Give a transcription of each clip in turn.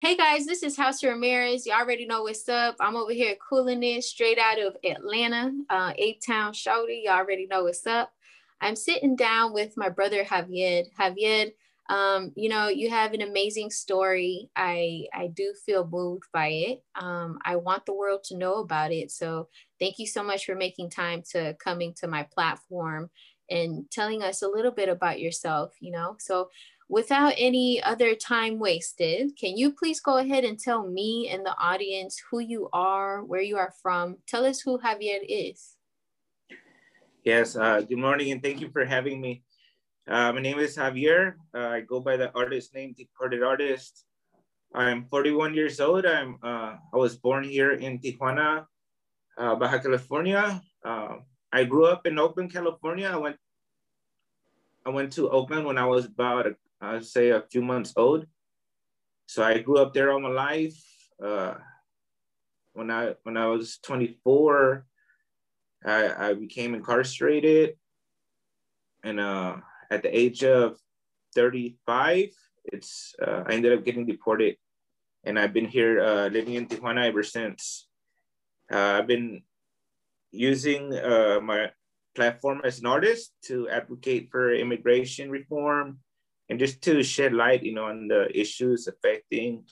Hey guys, this is House Ramirez. You already know what's up. I'm over here cooling it straight out of Atlanta, uh, A-Town Shorty. You already know what's up. I'm sitting down with my brother Javier. Javier, um, you know, you have an amazing story. I I do feel moved by it. Um, I want the world to know about it. So thank you so much for making time to coming to my platform and telling us a little bit about yourself. You know, so without any other time wasted, can you please go ahead and tell me and the audience who you are, where you are from? Tell us who Javier is. Yes, uh, good morning and thank you for having me. Uh, my name is Javier. Uh, I go by the artist name Deported Artist. I'm 41 years old. I'm uh, I was born here in Tijuana, uh, Baja California. Uh, I grew up in Oakland, California. I went I went to Oakland when I was about I'd say a few months old. So I grew up there all my life. Uh, when I when I was 24, I, I became incarcerated, and uh, at the age of 35, it's uh, I ended up getting deported, and I've been here uh, living in Tijuana ever since. Uh, I've been using uh, my platform as an artist to advocate for immigration reform and just to shed light, you know, on the issues affecting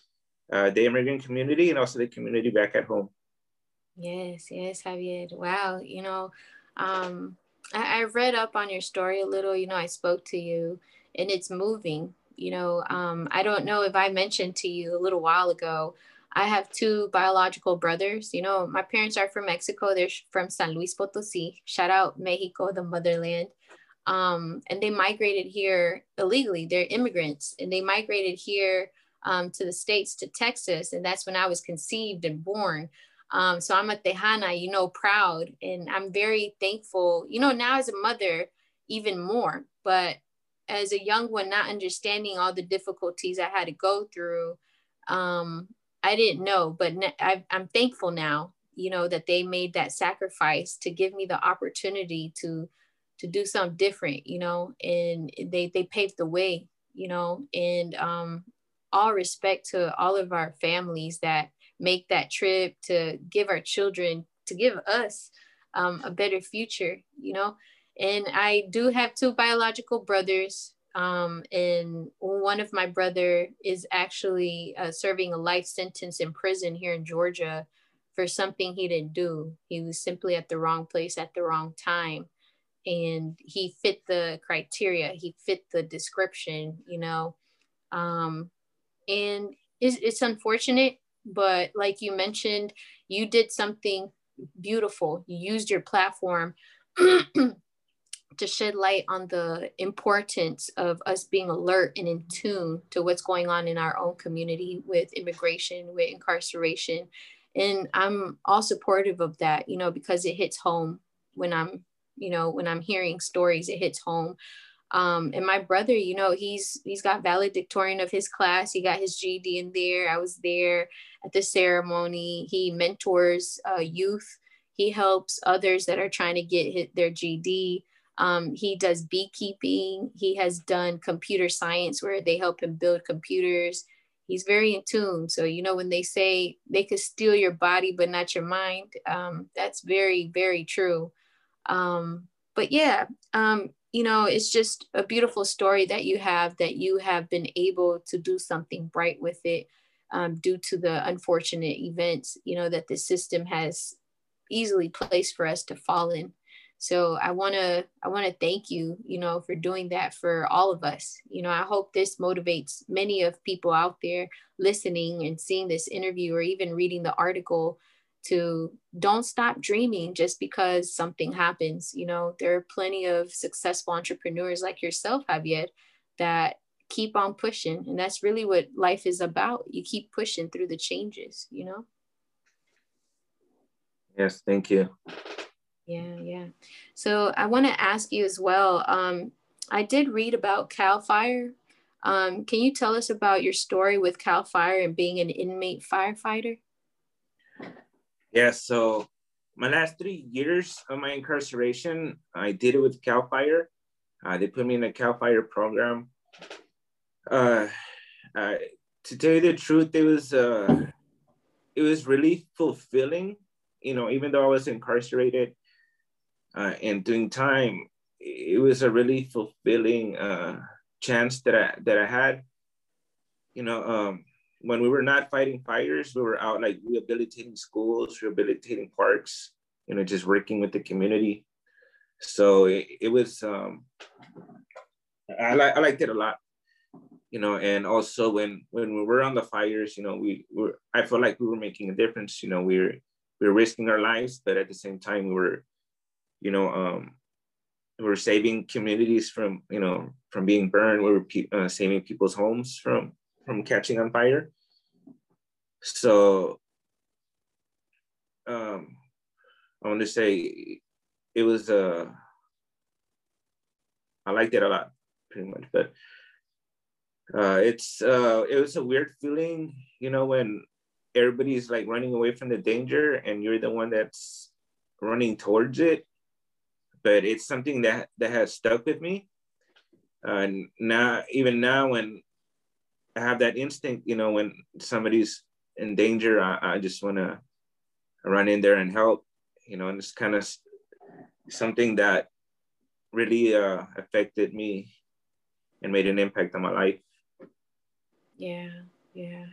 uh, the immigrant community and also the community back at home. Yes, yes, Javier. Wow, you know, um, I, I read up on your story a little. You know, I spoke to you, and it's moving. You know, um, I don't know if I mentioned to you a little while ago. I have two biological brothers. You know, my parents are from Mexico. They're from San Luis Potosí. Shout out Mexico, the motherland. Um, and they migrated here illegally. They're immigrants, and they migrated here um, to the states, to Texas, and that's when I was conceived and born. Um, so I'm a Tejana, you know, proud, and I'm very thankful. You know, now as a mother, even more. But as a young one, not understanding all the difficulties I had to go through, um, I didn't know. But I, I'm thankful now, you know, that they made that sacrifice to give me the opportunity to to do something different, you know, and they they paved the way, you know, and um, all respect to all of our families that make that trip to give our children, to give us um, a better future, you know. And I do have two biological brothers, um, and one of my brother is actually uh, serving a life sentence in prison here in Georgia for something he didn't do. He was simply at the wrong place at the wrong time and he fit the criteria he fit the description you know? Um, and it's, it's unfortunate but like you mentioned you did something beautiful. You used your platform to shed light on the importance of us being alert and in tune to what's going on in our own community with immigration with incarceration. And i'm all supportive of that you know because it hits home when i'm you know when i'm hearing stories it hits home. Um, and my brother you know he's he's got valedictorian of his class. He got his ged in there. I was there at the ceremony. He mentors uh, youth. He helps others that are trying to get hit their ged um, he does beekeeping. He has done computer science where they help him build computers. He's very in tune. So you know when they say they could steal your body but not your mind um, that's very very true um, but yeah, um, you know, it's just a beautiful story that you have that you have been able to do something bright with it um, due to the unfortunate events, you know, that the system has easily placed for us to fall in. So I want to I want to thank you, you know, for doing that for all of us. You know, I hope this motivates many of people out there listening and seeing this interview or even reading the article to don't stop dreaming just because something happens. You know, there are plenty of successful entrepreneurs like yourself, Javier, that keep on pushing. And that's really what life is about. You keep pushing through the changes, you know? Yes, thank you. Yeah, yeah. So I want to ask you as well. Um, I did read about Cal Fire. Um, can you tell us about your story with Cal Fire and being an inmate firefighter? Yeah, so my last three years of my incarceration, I did it with CAL FIRE. Uh, they put me in a CAL FIRE program. Uh, uh, to tell you the truth, it was uh, it was really fulfilling. You know, even though I was incarcerated uh, and doing time, it was a really fulfilling uh, chance that I that I had. You know, um, when we were not fighting fires, we were out like rehabilitating schools, rehabilitating parks. You know, just working with the community. So it, it was. Um, I like I liked it a lot you know and also when when we were on the fires you know we were i felt like we were making a difference you know we were we were risking our lives but at the same time we were you know um we were saving communities from you know from being burned we were uh, saving people's homes from from catching on fire so um i want to say it was uh i liked it a lot pretty much but uh, it's uh, it was a weird feeling, you know, when everybody's like running away from the danger and you're the one that's running towards it. But it's something that that has stuck with me. Uh, and now, even now, when I have that instinct, you know, when somebody's in danger, I, I just want to run in there and help. You know, and it's kind of something that really uh, affected me and made an impact on my life. Yeah, yeah.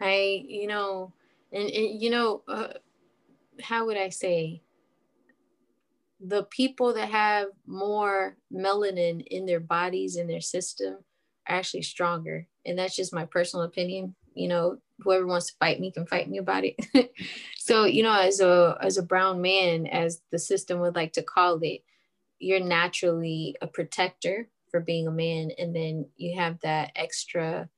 I, you know, and, and you know, uh, how would I say? The people that have more melanin in their bodies in their system are actually stronger, and that's just my personal opinion. You know, whoever wants to fight me can fight me about it. so, you know, as a as a brown man, as the system would like to call it, you're naturally a protector for being a man, and then you have that extra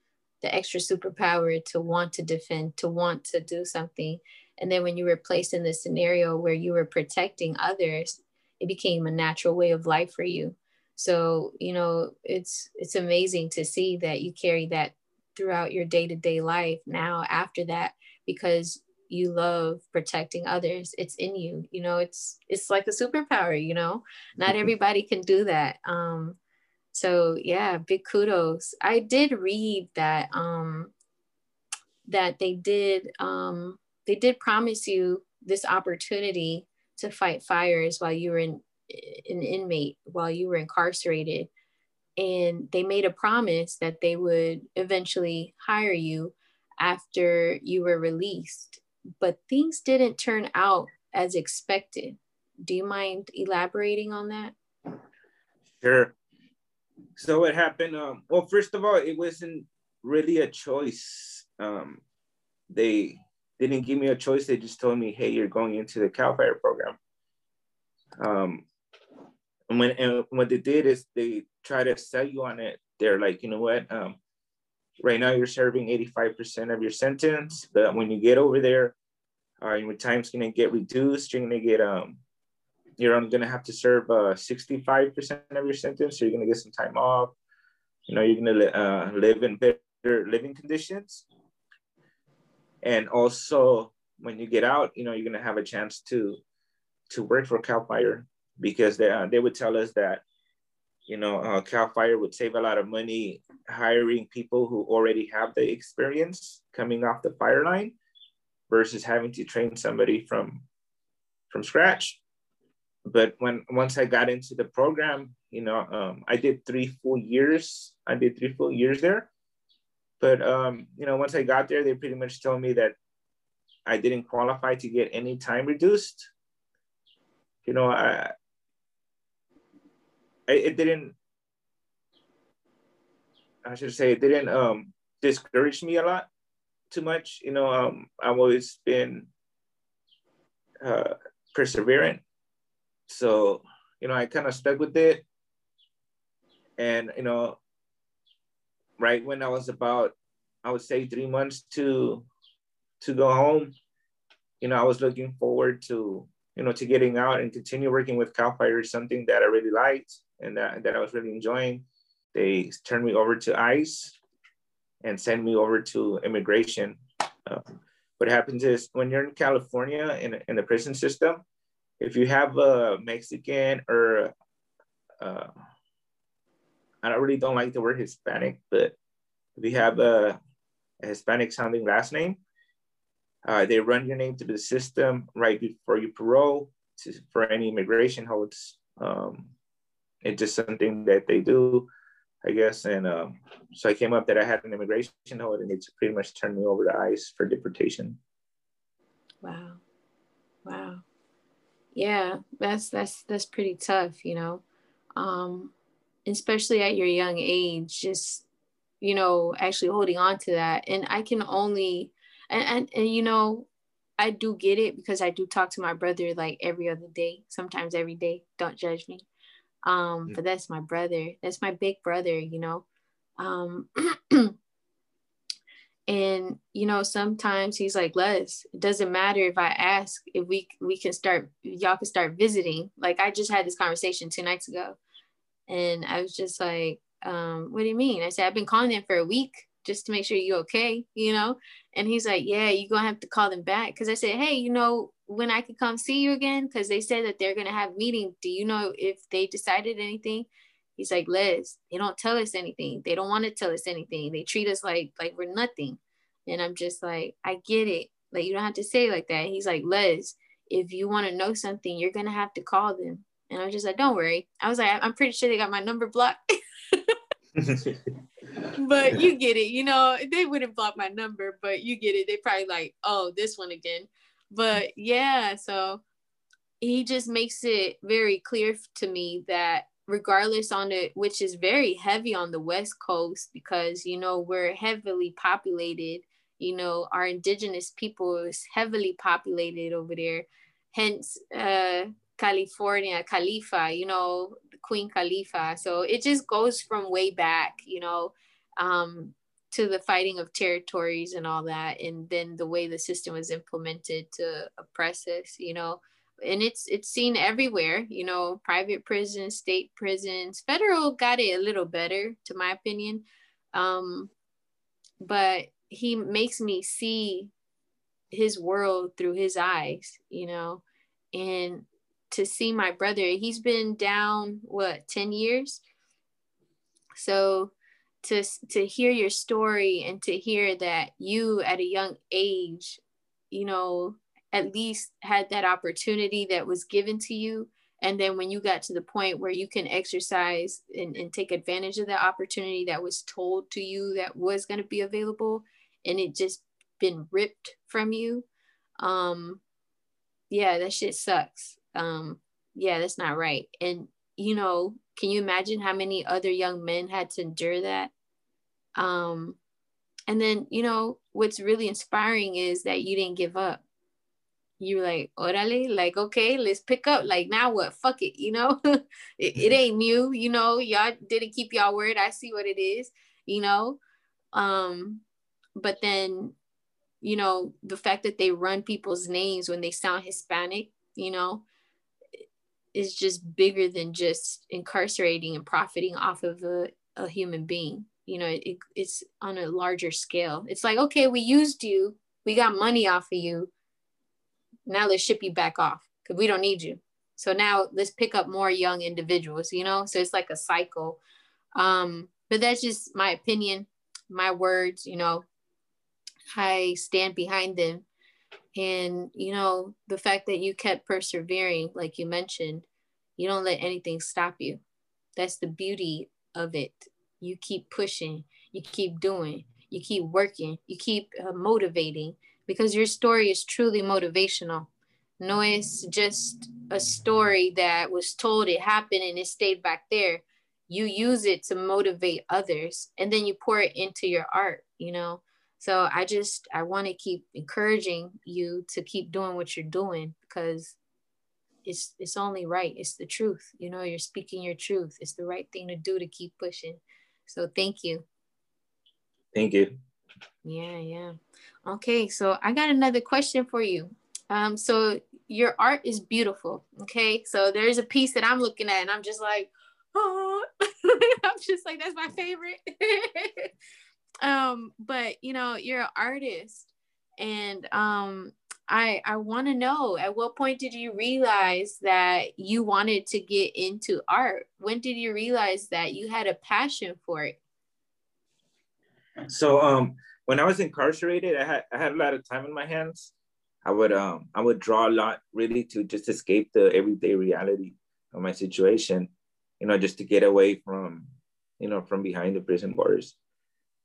the extra superpower to want to defend, to want to do something. And then when you were placed in this scenario where you were protecting others, it became a natural way of life for you. So, you know, it's it's amazing to see that you carry that throughout your day-to-day life now after that because you love protecting others. It's in you you know it's it's like a superpower you know? Not everybody can do that um so yeah big kudos. I did read that um that they did um they did promise you this opportunity to fight fires while you were in an inmate while you were incarcerated and they made a promise that they would eventually hire you after you were released but things didn't turn out as expected do you mind elaborating on that sure so what happened? Um, well, first of all, it wasn't really a choice. Um, they didn't give me a choice. They just told me, "Hey, you're going into the Cal Fire program." Um, and when and what they did is they try to sell you on it. They're like, you know what? Um, right now you're serving 85% of your sentence, but when you get over there, uh, your time's gonna get reduced. You're gonna get um you're only to have to serve uh, 65% of your sentence. So you're to get some time off. You know, you're to uh, live in better living conditions. And also, when you get out, you know, you're to have a chance to to work for Cal Fire because they, uh, they would tell us that, you know, uh, Cal Fire would save a lot of money hiring people who already have the experience coming off the fire line versus having to train somebody from from scratch but when once I got into the program, you know, um, I did three full years. I did three full years there. But um, you know, once I got there, they pretty much told me that I didn't qualify to get any time reduced. You know, I, it didn't. I should say it didn't um, discourage me a lot too much. You know, um, I've always been uh, perseverant so, you know, I kind of stuck with it. And, you know, right when I was about, I would say three months to to go home, you know, I was looking forward to, you know, to getting out and continue working with Cal Fire, something that I really liked and that, that I was really enjoying. They turned me over to ICE and sent me over to immigration. Uh, what happens is when you're in California in, in the prison system, if you have a Mexican or uh, I really don't like the word Hispanic, but if you have a a Hispanic sounding last name. Uh, they run your name through the system right before you parole to, for any immigration holds. Um, it's just something that they do, I guess. And um, so I came up that I had an immigration hold and it's pretty much turned me over to ICE for deportation. Wow. Wow. Yeah, that's that's that's pretty tough, you know. Um, especially at your young age, just you know, actually holding on to that. And I can only and, and, and you know, I do get it because I do talk to my brother like every other day, sometimes every day. Don't judge me. Um, but that's my brother. That's my big brother, you know. Um, and you know, sometimes he's like, Les, it doesn't matter if I ask if we we can start y'all can start visiting. Like I just had this conversation two nights ago. And I was just like, um, what do you mean? I said, I've been calling them for a week just to make sure you're okay, you know? And he's like, yeah, you're going to have to call them back. Cause I said, hey, you know, when I could come see you again, because they said that they're to have meeting. Do you know if they decided anything? He's like, Les, they don't tell us anything. They don't want to tell us anything. They treat us like, like we're nothing. And I'm just like, I get it. Like, you don't have to say like that. He's like, Les, if you want to know something, you're to have to call them. And I was just like, don't worry. I was like, I'm pretty sure they got my number blocked. but you get it, you know, they wouldn't block my number, but you get it. They probably like, oh, this one again. But yeah, so he just makes it very clear to me that regardless on it, which is very heavy on the West Coast because, you know, we're heavily populated, you know, our indigenous people is heavily populated over there. Hence, uh, California, Khalifa, you know, Queen Khalifa. So it just goes from way back, you know, um, to the fighting of territories and all that, and then the way the system was implemented to oppress us, you know. And it's it's seen everywhere, you know, private prisons, state prisons, federal got it a little better, to my opinion. Um, but he makes me see his world through his eyes, you know, and to see my brother. He's been down what 10 years. So to to hear your story and to hear that you at a young age, you know, at least had that opportunity that was given to you. And then when you got to the point where you can exercise and, and take advantage of that opportunity that was told to you that was going to be available and it just been ripped from you. Um, yeah, that shit sucks um, yeah, that's not right. And, you know, can you imagine how many other young men had to endure that? Um, and then, you know, what's really inspiring is that you didn't give up. You're like, orale, like, okay, let's pick up. Like, now what? Fuck it, you know? it, it ain't new, you know? Y'all didn't keep y'all word. I see what it is, you know? Um, but then, you know, the fact that they run people's names when they sound Hispanic, you know, is just bigger than just incarcerating and profiting off of a, a human being you know it, it's on a larger scale. It's like okay we used you we got money off of you. Now let's ship you back off because we don't need you. So now let's pick up more young individuals you know? So it's like a cycle. Um but that's just my opinion my words you know? I stand behind them. And, you know, the fact that you kept persevering, like you mentioned, you don't let anything stop you. That's the beauty of it. You keep pushing, you keep doing, you keep working, you keep uh, motivating because your story is truly motivational. No, it's just a story that was told it happened and it stayed back there. You use it to motivate others and then you pour it into your art, you know. So I just I want to keep encouraging you to keep doing what you're doing because it's it's only right. It's the truth. You know, you're speaking your truth. It's the right thing to do to keep pushing. So thank you. Thank you. Yeah, yeah. Okay, so I got another question for you. Um, so your art is beautiful. Okay, so there's a piece that I'm looking at, and I'm just like, oh, I'm just like, that's my favorite. um but you know you're an artist and um i i want to know at what point did you realize that you wanted to get into art when did you realize that you had a passion for it so um when I was incarcerated, I had I had a lot of time in my hands. I would um I would draw a lot really to just escape the everyday reality of my situation, you know, just to get away from, you know, from behind the prison bars.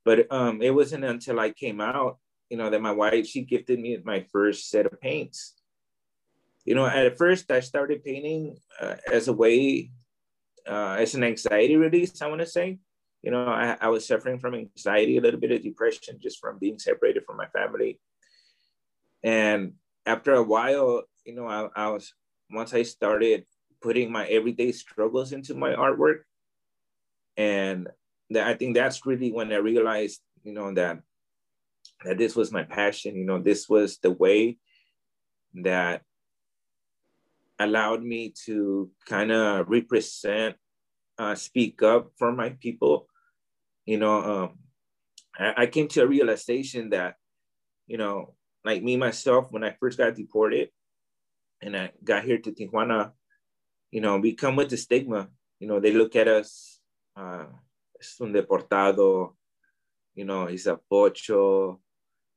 But um it wasn't until I came out, you know, that my wife she gifted me my first set of paints. You know, at first I started painting uh, as a way, uh, as an anxiety release, I want to say you know, I, I was suffering from anxiety, a little bit of depression just from being separated from my family. And after a while, you know, I, I was, once I started putting my everyday struggles into my artwork, and I think that's really when I realized, you know, that that this was my passion. You know, this was the way that allowed me to kind of represent, uh, speak up for my people, you know, um, I, I came to a realization that, you know, like me myself, when I first got deported and I got here to Tijuana, you know, we come with the stigma. You know, they look at us, uh, es un deportado, you know, he's a pocho,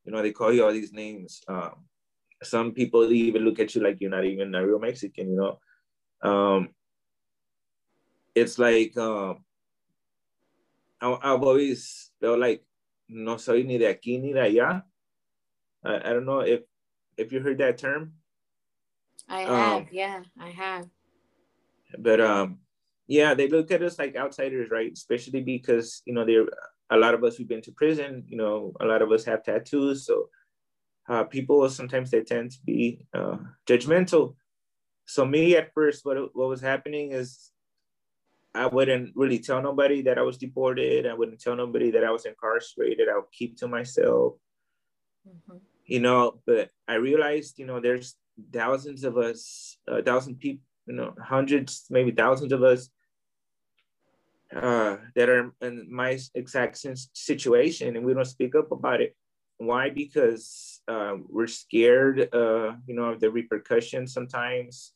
you know, they call you all these names. Um, some people even look at you like you're not even a real Mexican, you know. Um, it's like um, I, have always felt like no soy ni de aquí ni de allá. I, I don't know if if you heard that term. I have, um, yeah, I have. But um, yeah, they look at us like outsiders, right? Especially because you know they're a lot of us we've been to prison. You know, a lot of us have tattoos, so uh, people sometimes they tend to be uh, judgmental. So me at first, what what was happening is I wouldn't really tell nobody that I was deported. I wouldn't tell nobody that I was incarcerated. I would keep to myself. Mm-hmm. You know, but I realized, you know, there's thousands of us, a uh, thousand people, you know, hundreds, maybe thousands of us uh, that are in my exact situation, and we don't speak up about it. Why? Because uh, we're scared, uh, you know, of the repercussions. Sometimes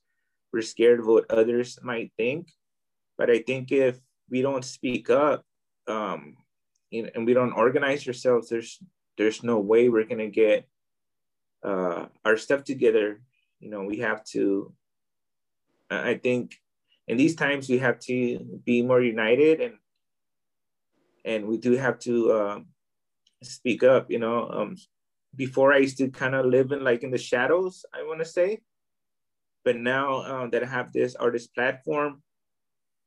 we're scared of what others might think but I think if we don't speak up um, and we don't organize ourselves, there's there's no way we're gonna get uh, our stuff together. You know, we have to. I think in these times we have to be more united and and we do have to uh, speak up. You know, um, before I used to kind of live in like in the shadows. I want to say, but now uh, that I have this artist platform,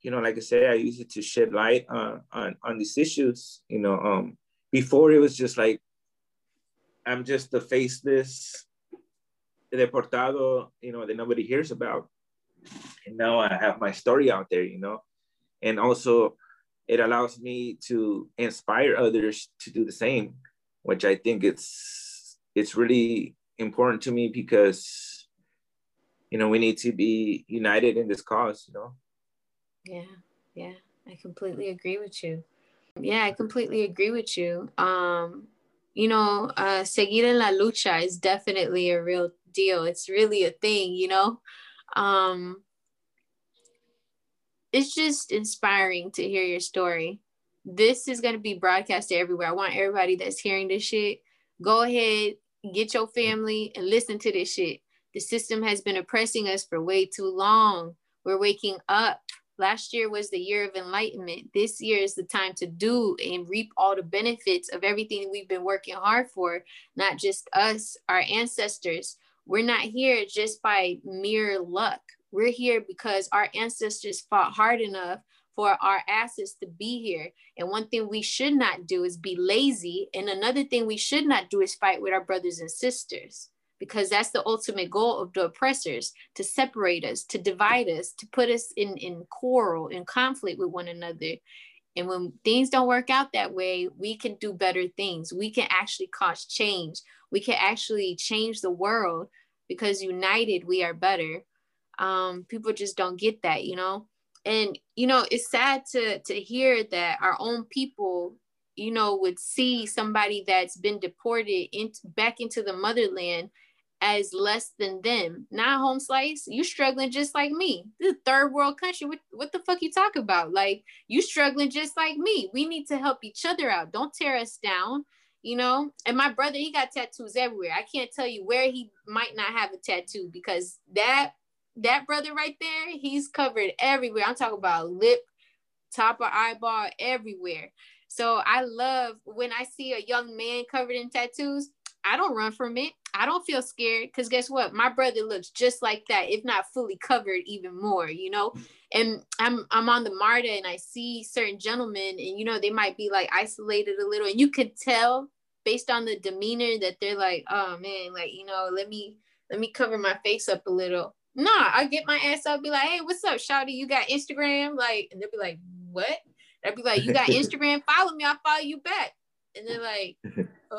you know, like I said, I use it to shed light on on, on these issues. You know, um, before it was just like I'm just the faceless deportado, you know, that nobody hears about. And now I have my story out there, you know, and also it allows me to inspire others to do the same, which I think it's it's really important to me because you know we need to be united in this cause, you know. Yeah, yeah, I completely agree with you. Yeah, I completely agree with you. Um, you know, uh, seguir en la lucha is definitely a real deal. It's really a thing, you know. Um, it's just inspiring to hear your story. This is going to be broadcasted everywhere. I want everybody that's hearing this shit, go ahead, get your family and listen to this shit. The system has been oppressing us for way too long. We're waking up. Last year was the year of enlightenment. This year is the time to do and reap all the benefits of everything we've been working hard for, not just us, our ancestors. We're not here just by mere luck. We're here because our ancestors fought hard enough for our asses to be here. And one thing we should not do is be lazy. And another thing we should not do is fight with our brothers and sisters because that's the ultimate goal of the oppressors to separate us to divide us to put us in in quarrel in conflict with one another and when things don't work out that way we can do better things. We can actually cause change. We can actually change the world because united we are better. Um, people just don't get that you know? And you know it's sad to to hear that our own people you know would see somebody that's been deported in, back into the motherland as less than them. Not home slice, you struggling just like me. This is third world country. What, what the fuck you talk about? Like you struggling just like me. We need to help each other out. Don't tear us down. you know. And my brother, he got tattoos everywhere. I can't tell you where he might not have a tattoo because that that brother right there, he's covered everywhere. I'm talking about lip, top of eyeball, everywhere. So I love when I see a young man covered in tattoos. I don't run from it. I don't feel scared because guess what? My brother looks just like that, if not fully covered, even more. You know, and I'm I'm on the MARTA and I see certain gentlemen, and you know they might be like isolated a little, and you could tell based on the demeanor that they're like, oh man, like you know, let me let me cover my face up a little. Nah, I get my ass up, be like, hey, what's up, Shawty? You got Instagram? Like, and they'll be like, what? I'd be like, you got Instagram? Follow me, I'll follow you back. And they're like,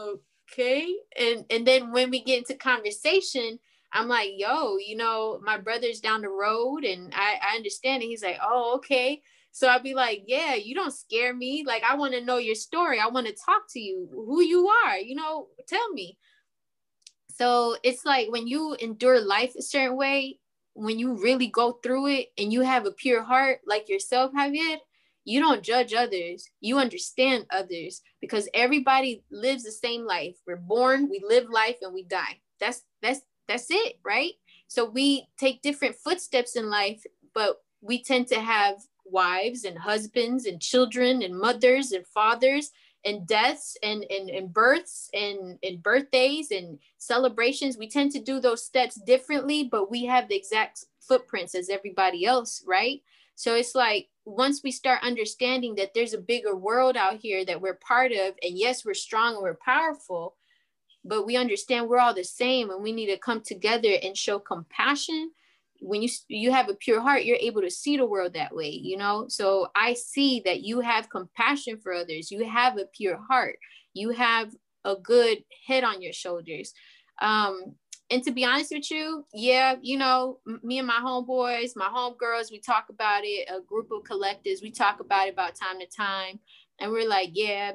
okay. And and then when we get into conversation, I'm like, yo, you know, my brother's down the road and I, I understand it. He's like, oh, okay. So I'd be like, yeah, you don't scare me. Like, I want to know your story. I want to talk to you, who you are, you know, tell me. So it's like when you endure life a certain way, when you really go through it and you have a pure heart like yourself, Javier, you don't judge others. You understand others because everybody lives the same life. We're born, we live life, and we die. That's that's that's it, right? So we take different footsteps in life, but we tend to have wives and husbands and children and mothers and fathers and deaths and, and, and births and, and birthdays and celebrations. We tend to do those steps differently, but we have the exact footprints as everybody else, right? So it's like once we start understanding that there's a bigger world out here that we're part of, and yes, we're strong and we're powerful, but we understand we're all the same and we need to come together and show compassion. When you you have a pure heart you're able to see the world that way you know? So i see that you have compassion for others. You have a pure heart. You have a good head on your shoulders. Um and to be honest with you yeah you know me and my homeboys my homegirls we talk about it a group of collectives we talk about it about time to time and we're like yeah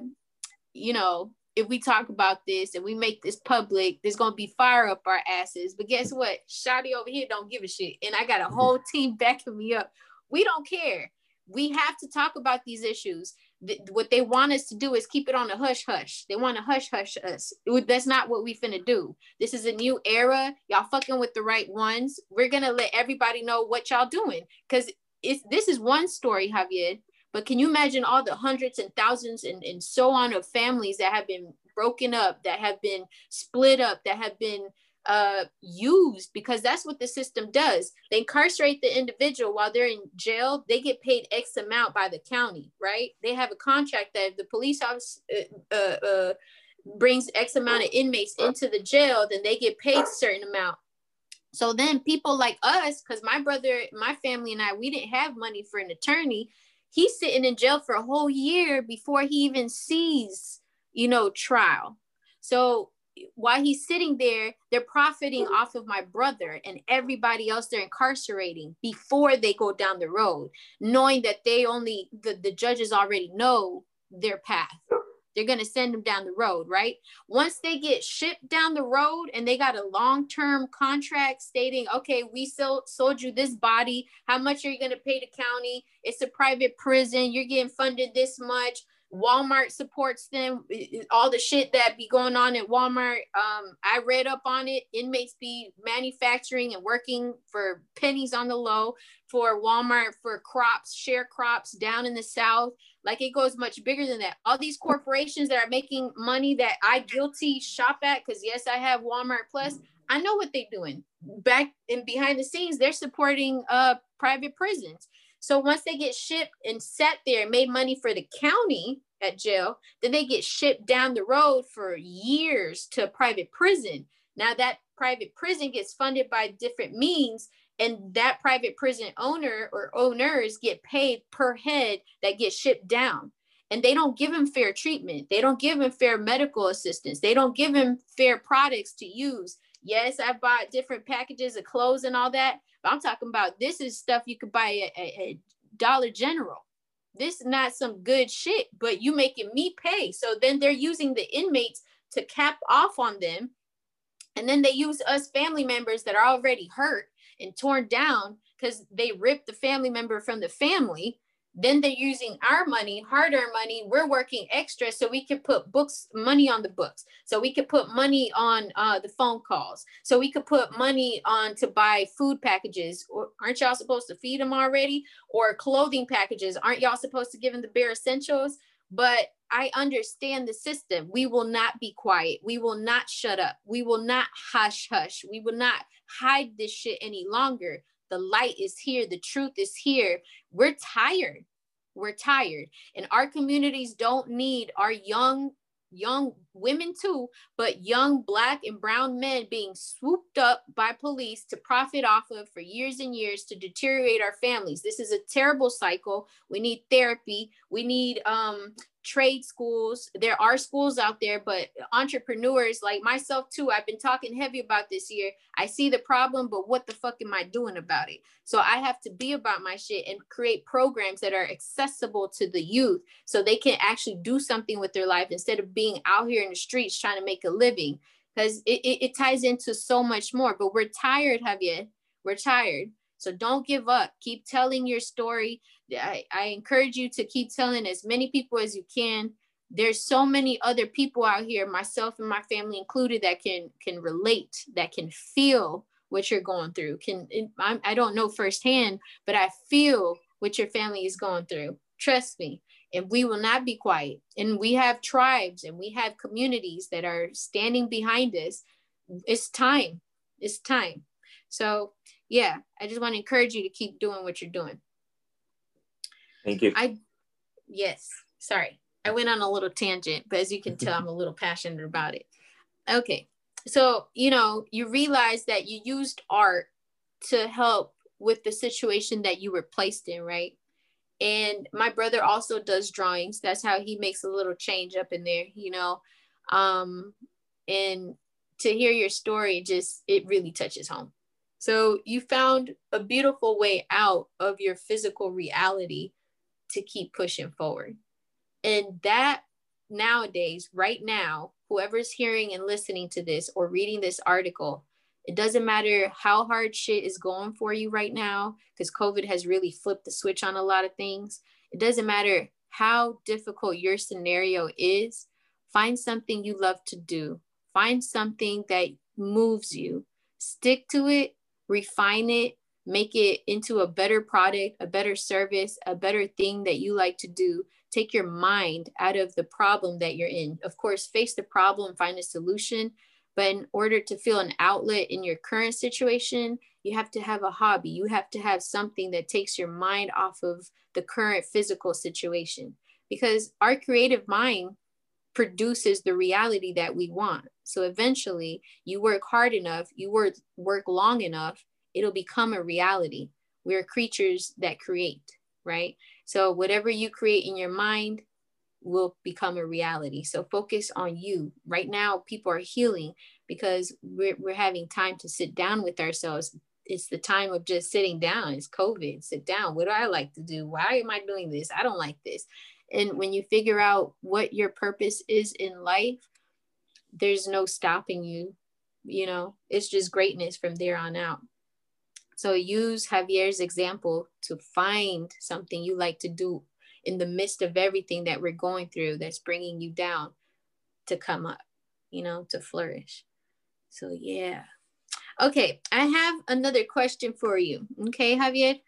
you know if we talk about this and we make this public, there's gonna be fire up our asses. But guess what? Shotty over here don't give a shit. And I got a whole team backing me up. We don't care. We have to talk about these issues. What they want us to do is keep it on a hush hush. They want to hush hush us. that's not what we finna do. This is a new era. Y'all fucking with the right ones. We're gonna let everybody know what y'all doing. Cause it's this is one story, Javier. But can you imagine all the hundreds and thousands and, and so on of families that have been broken up, that have been split up, that have been uh, used because that's what the system does. They incarcerate the individual while they're in jail. They get paid X amount by the county, right? They have a contract that if the police office uh, uh, uh brings X amount of inmates into the jail, then they get paid a certain amount. So then people like us, because my brother, my family and I, we didn't have money for an attorney he's sitting in jail for a whole year before he even sees, you know, trial. So while he's sitting there, they're profiting off of my brother and everybody else they're incarcerating before they go down the road, knowing that they only, the, the judges already know their path. They're to send them down the road, right? Once they get shipped down the road and they got a long term contract stating, okay, we sold, sold you this body. How much are you to pay the county? It's a private prison. You're getting funded this much. Walmart supports them. All the shit that be going on at Walmart. Um, I read up on it. Inmates be manufacturing and working for pennies on the low for Walmart for crops, share crops down in the South. Like it goes much bigger than that. All these corporations that are making money that I guilty shop at, because yes, I have Walmart Plus. I know what they're doing. Back and behind the scenes, they're supporting uh private prisons. So once they get shipped and sat there and made money for the county at jail, then they get shipped down the road for years to a private prison. Now that private prison gets funded by different means and that private prison owner or owners get paid per head that gets shipped down. And they don't give them fair treatment. They don't give them fair medical assistance. They don't give them fair products to use yes i bought different packages of clothes and all that but i'm talking about this is stuff you could buy at, dollar general. This is not some good shit but you making me pay. So then they're using the inmates to cap off on them. And then they use us family members that are already hurt and torn down because they ripped the family member from the family then they're using our money, hard earned money. We're working extra so we can put books, money on the books. So we could put money on uh, the phone calls. So we could put money on to buy food packages. Or aren't y'all supposed to feed them already? Or clothing packages. Aren't y'all supposed to give them the bare essentials? But I understand the system. We will not be quiet. We will not shut up. We will not hush hush. We will not hide this shit any longer. The light is here. The truth is here. We're tired. We're tired. And our communities don't need our young young women too, but young black and brown men being swooped up by police to profit off of for years and years to deteriorate our families. This is a terrible cycle. We need therapy. We need um trade schools. There are schools out there, but entrepreneurs like myself too, I've been talking heavy about this year. I see the problem, but what the fuck am I doing about it? So I have to be about my shit and create programs that are accessible to the youth so they can actually do something with their life instead of being out here in the streets trying to make a living. Because it, it, it ties into so much more. But we're tired, Javier. We're tired. So don't give up. Keep telling your story. I, I encourage you to keep telling as many people as you can. There's so many other people out here, myself and my family included, that can can relate, that can feel what you're going through. Can I, I don't know firsthand, but I feel what your family is going through. Trust me. And we will not be quiet. And we have tribes and we have communities that are standing behind us. It's time. It's time. So yeah, I just want to encourage you to keep doing what you're doing. Thank you. I yes, sorry. I went on a little tangent, but as you can tell, I'm a little passionate about it. Okay. So, you know, you realize that you used art to help with the situation that you were placed in, right? And my brother also does drawings. That's how he makes a little change up in there, you know. Um, and to hear your story just it really touches home. So you found a beautiful way out of your physical reality to keep pushing forward. And that nowadays, right now, whoever's hearing and listening to this or reading this article, it doesn't matter how hard shit is going for you right now, because COVID has really flipped the switch on a lot of things. It doesn't matter how difficult your scenario is, find something you love to do, find something that moves you, stick to it, refine it, make it into a better product, a better service, a better thing that you like to do. Take your mind out of the problem that you're in. Of course, face the problem, find a solution. But in order to feel an outlet in your current situation, you have to have a hobby. You have to have something that takes your mind off of the current physical situation because our creative mind produces the reality that we want. So eventually, you work hard enough, you work work long enough, it'll become a reality. We're creatures that create, right? So whatever you create in your mind will become a reality. So focus on you. Right now, people are healing because we're, we're having time to sit down with ourselves. It's the time of just sitting down. It's COVID. Sit down. What do I like to do? Why am I doing this? I don't like this. And when you figure out what your purpose is in life, there's no stopping you. You know, it's just greatness from there on out. So use Javier's example to find something you like to do in the midst of everything that we're going through that's bringing you down to come up, you know, to flourish. So, yeah. Okay, I have another question for you. Okay, Javier.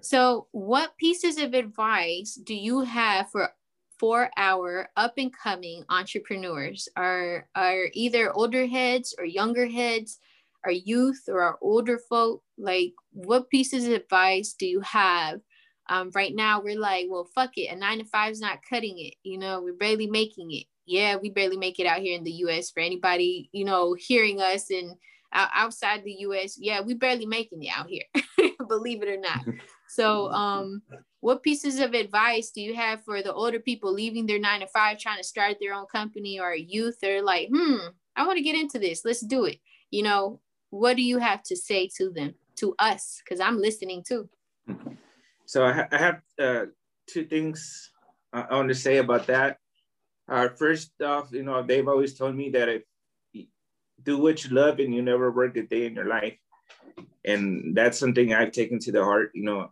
So, what pieces of advice do you have for for our up and coming entrepreneurs? Are are either older heads or younger heads our youth or our older folk. Like what pieces of advice do you have? Um, right now we're like well fuck it a nine to five is not cutting it you know we're barely making it. Yeah we barely make it out here in the us for anybody you know hearing us and outside the us yeah we barely making it out here believe it or not so um what pieces of advice do you have for the older people leaving their nine to five trying to start their own company or youth they're like hmm i want to get into this let's do it you know what do you have to say to them, to us? Because I'm listening too. So I, ha I have uh, two things I want to say about that. Uh, first off, you know, they've always told me that if do what you love and you never work a day in your life. And that's something I've taken to the heart. You know,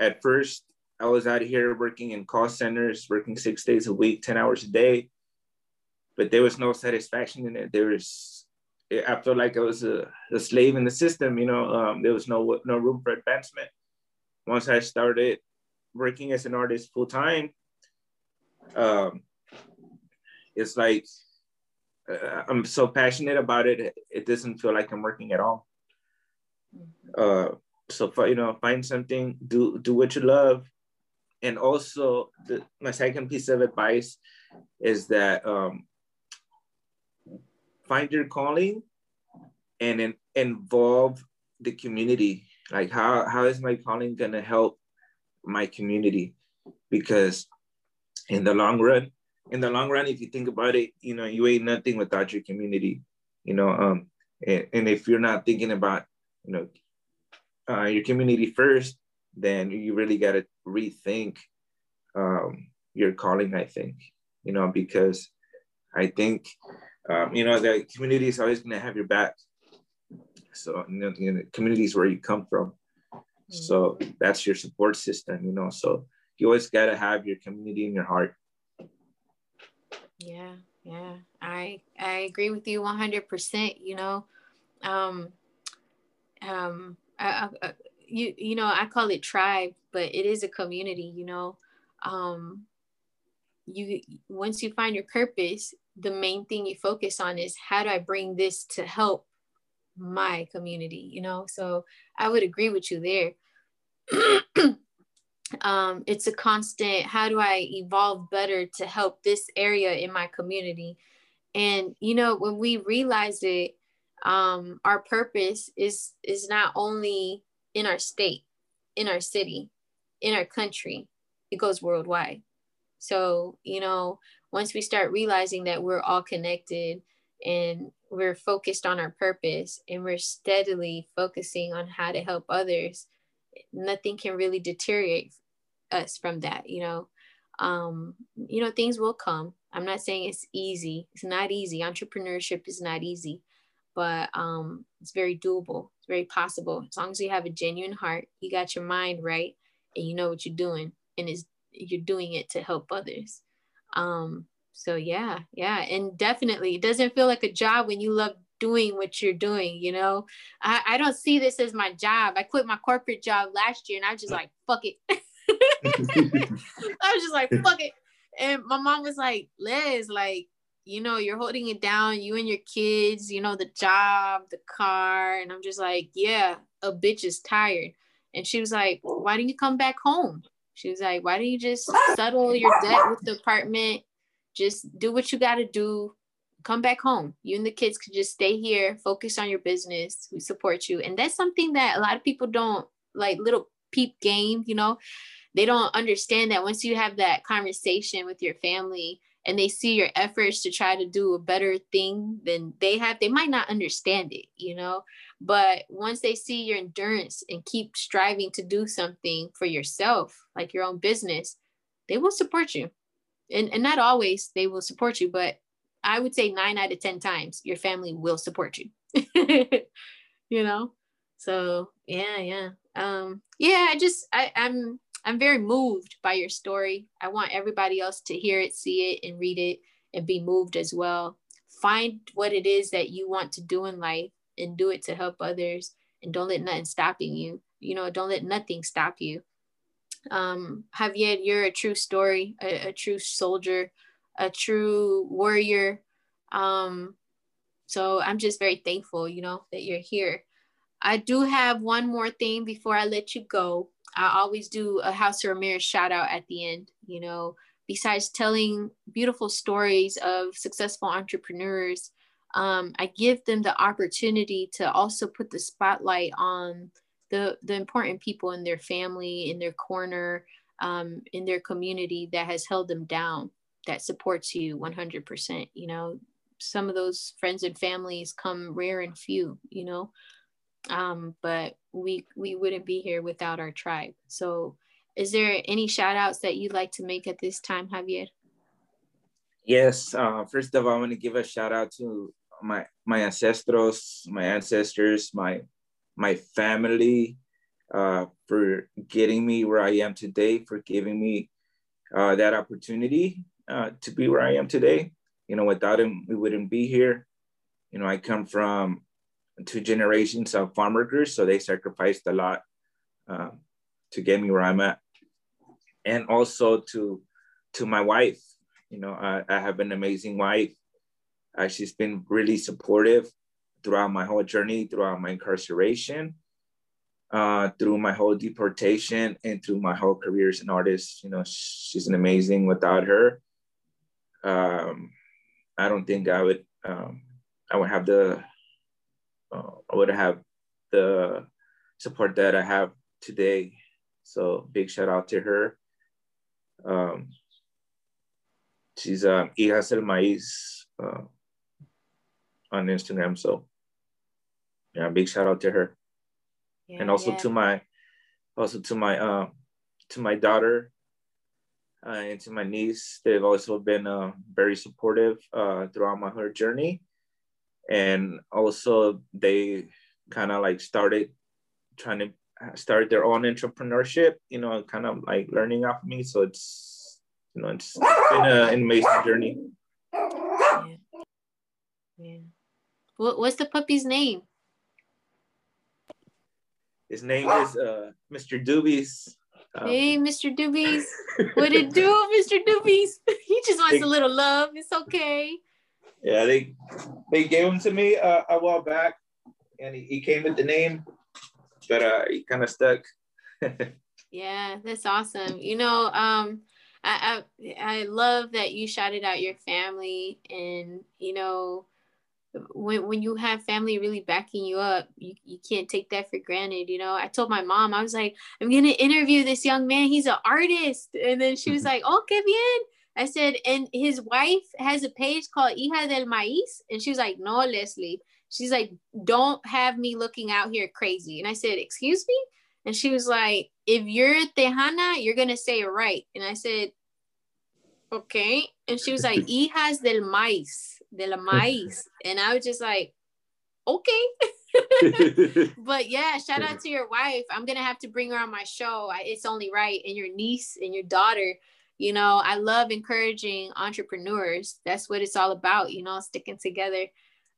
at first I was out here working in call centers, working six days a week, 10 hours a day, but there was no satisfaction in it. There was, I felt like I was a, a slave in the system, you know, um, there was no, no room for advancement. Once I started working as an artist full time, um, it's like, uh, I'm so passionate about it. It doesn't feel like I'm working at all. Uh, so you know, find something, do do what you love, and also the, my second piece of advice is that um, find your calling and in, involve the community. Like how how is my calling gonna help my community? Because in the long run, in the long run, if you think about it, you know, you ain't nothing without your community. You know, um, and, and if you're not thinking about, you know, uh, your community first, then you really got to rethink um, your calling. I think, you know, because I think, um, you know, the community is always going to have your back. So, you know, the communities where you come from. So that's your support system, you know. So you always got to have your community in your heart. Yeah, yeah. I I agree with you 100%, you know. Um um I, I, you you know, I call it tribe, but it is a community, you know. Um you once you find your purpose, the main thing you focus on is how do I bring this to help my community, you know? So I would agree with you there. um, it's a constant how do i evolve better to help this area in my community and you know when we realize it um, our purpose is is not only in our state in our city in our country it goes worldwide. So you know once we start realizing that we're all connected and we're focused on our purpose and we're steadily focusing on how to help others nothing can really deteriorate us from that you know? Um you know things will come. I'm not saying it's easy. It's not easy. Entrepreneurship is not easy but um it's very doable. It's very possible. As long as you have a genuine heart you got your mind right and you know what you're doing and is you're doing it to help others. Um so yeah yeah and definitely it doesn't feel like a job when you love doing what you're doing you know? I, I don't see this as my job. I quit my corporate job last year and i was just like fuck it. I was just like, fuck it. And my mom was like, Liz, like, you know, you're holding it down, you and your kids, you know, the job, the car. And I'm just like, yeah, a bitch is tired. And she was like, why don't you come back home? She was like, why don't you just settle your debt with the apartment? Just do what you got to do. Come back home. You and the kids could just stay here, focus on your business. We support you. And that's something that a lot of people don't like, little peep game, you know they don't understand that once you have that conversation with your family and they see your efforts to try to do a better thing than they have, they might not understand it, you know. But once they see your endurance and keep striving to do something for yourself, like your own business, they will support you. And, and not always they will support you, but I would say nine out of 10 times your family will support you, you know? So yeah, yeah. Um, yeah, I just, I, I'm, I'm very moved by your story. I want everybody else to hear it, see it, and read it and be moved as well. Find what it is that you want to do in life and do it to help others and don't let nothing stopping you. You know, don't let nothing stop you. Um, Javier, you're a true story, a, a true soldier, a true warrior. Um, so I'm just very thankful, you know, that you're here. I do have one more thing before I let you go. I always do a House of Ramirez shout out at the end. You know, besides telling beautiful stories of successful entrepreneurs, um, I give them the opportunity to also put the spotlight on the the important people in their family, in their corner, um, in their community that has held them down, that supports you 100%. You know, some of those friends and families come rare and few. You know, um, but we we wouldn't be here without our tribe. So, is there any shout outs that you'd like to make at this time, Javier? Yes. Uh, first of all, I want to give a shout out to my my ancestors, my ancestors, my my family. uh, for getting me where I am today, for giving me uh, that opportunity uh, to be where I am today. You know, without him, we wouldn't be here. You know, I come from two generations of farm workers, so they sacrificed a lot um, to get me where I'm at, and also to to my wife. You know, I, I have an amazing wife. Uh, she's been really supportive throughout my whole journey, throughout my incarceration, uh, through my whole deportation, and through my whole career as an artist. You know, she's an amazing. Without her, um, I don't think I would. Um, I would have the. Uh, I would have the support that I have today. So big shout out to her. Um, she's uh, Hijas el Maíz uh, on Instagram. So yeah, big shout out to her. Yeah, and also yeah. to my, also to my, uh, to my daughter uh, and to my niece. They've also been uh, very supportive uh, throughout my whole journey. And also they kind of like started trying to start their own entrepreneurship, you know, kind of like learning off me. So it's, you know, it's been a, an amazing journey. Yeah. yeah. What, what's the puppy's name? His name is uh, Mr. Doobies. Um, hey, Mr. Doobies. what it do, Mr. Doobies? he just wants a little love. It's okay. Yeah, they they gave him to me uh, a while back, and he, he came with the name, but uh, he kind of stuck. yeah, that's awesome. You know, um, I, I I love that you shouted out your family, and you know, when, when you have family really backing you up, you, you can't take that for granted. You know, I told my mom, I was like, I'm going to interview this young man. He's an artist. And then she was like, oh, qué bien. I said, and his wife has a page called Hija del Maíz. And she was like, no, Leslie. She's like, don't have me looking out here crazy. And I said, excuse me? And she was like, if you're Tejana, you're going to say it right. And I said, okay. And she was like, Hijas del Maíz de la maíz. and I was just like, okay. but yeah, shout out to your wife. I'm gonna have to bring her on my show. It's only right. And your niece and your daughter. You know, I love encouraging entrepreneurs. That's what it's all about. You know, sticking together.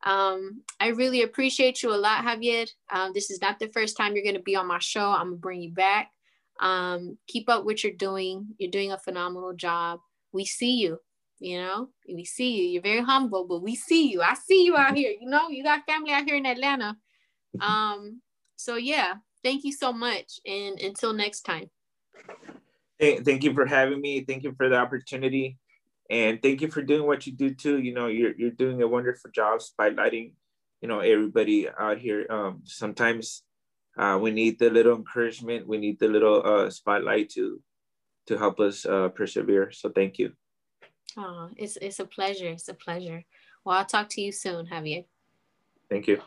Um, I really appreciate you a lot, Javier. Um, this is not the first time you're gonna be on my show. I'm gonna bring you back. Um, keep up what you're doing. You're doing a phenomenal job. We see you you know we see you you're very humble but we see you i see you out here you know you got family out here in atlanta um so yeah thank you so much and until next time thank you for having me thank you for the opportunity and thank you for doing what you do too you know you're, you're doing a wonderful job spotlighting you know everybody out here um sometimes uh, we need the little encouragement we need the little uh, spotlight to to help us uh, persevere so thank you Oh, it's it's a pleasure. It's a pleasure. Well, I'll talk to you soon, Javier. Thank you.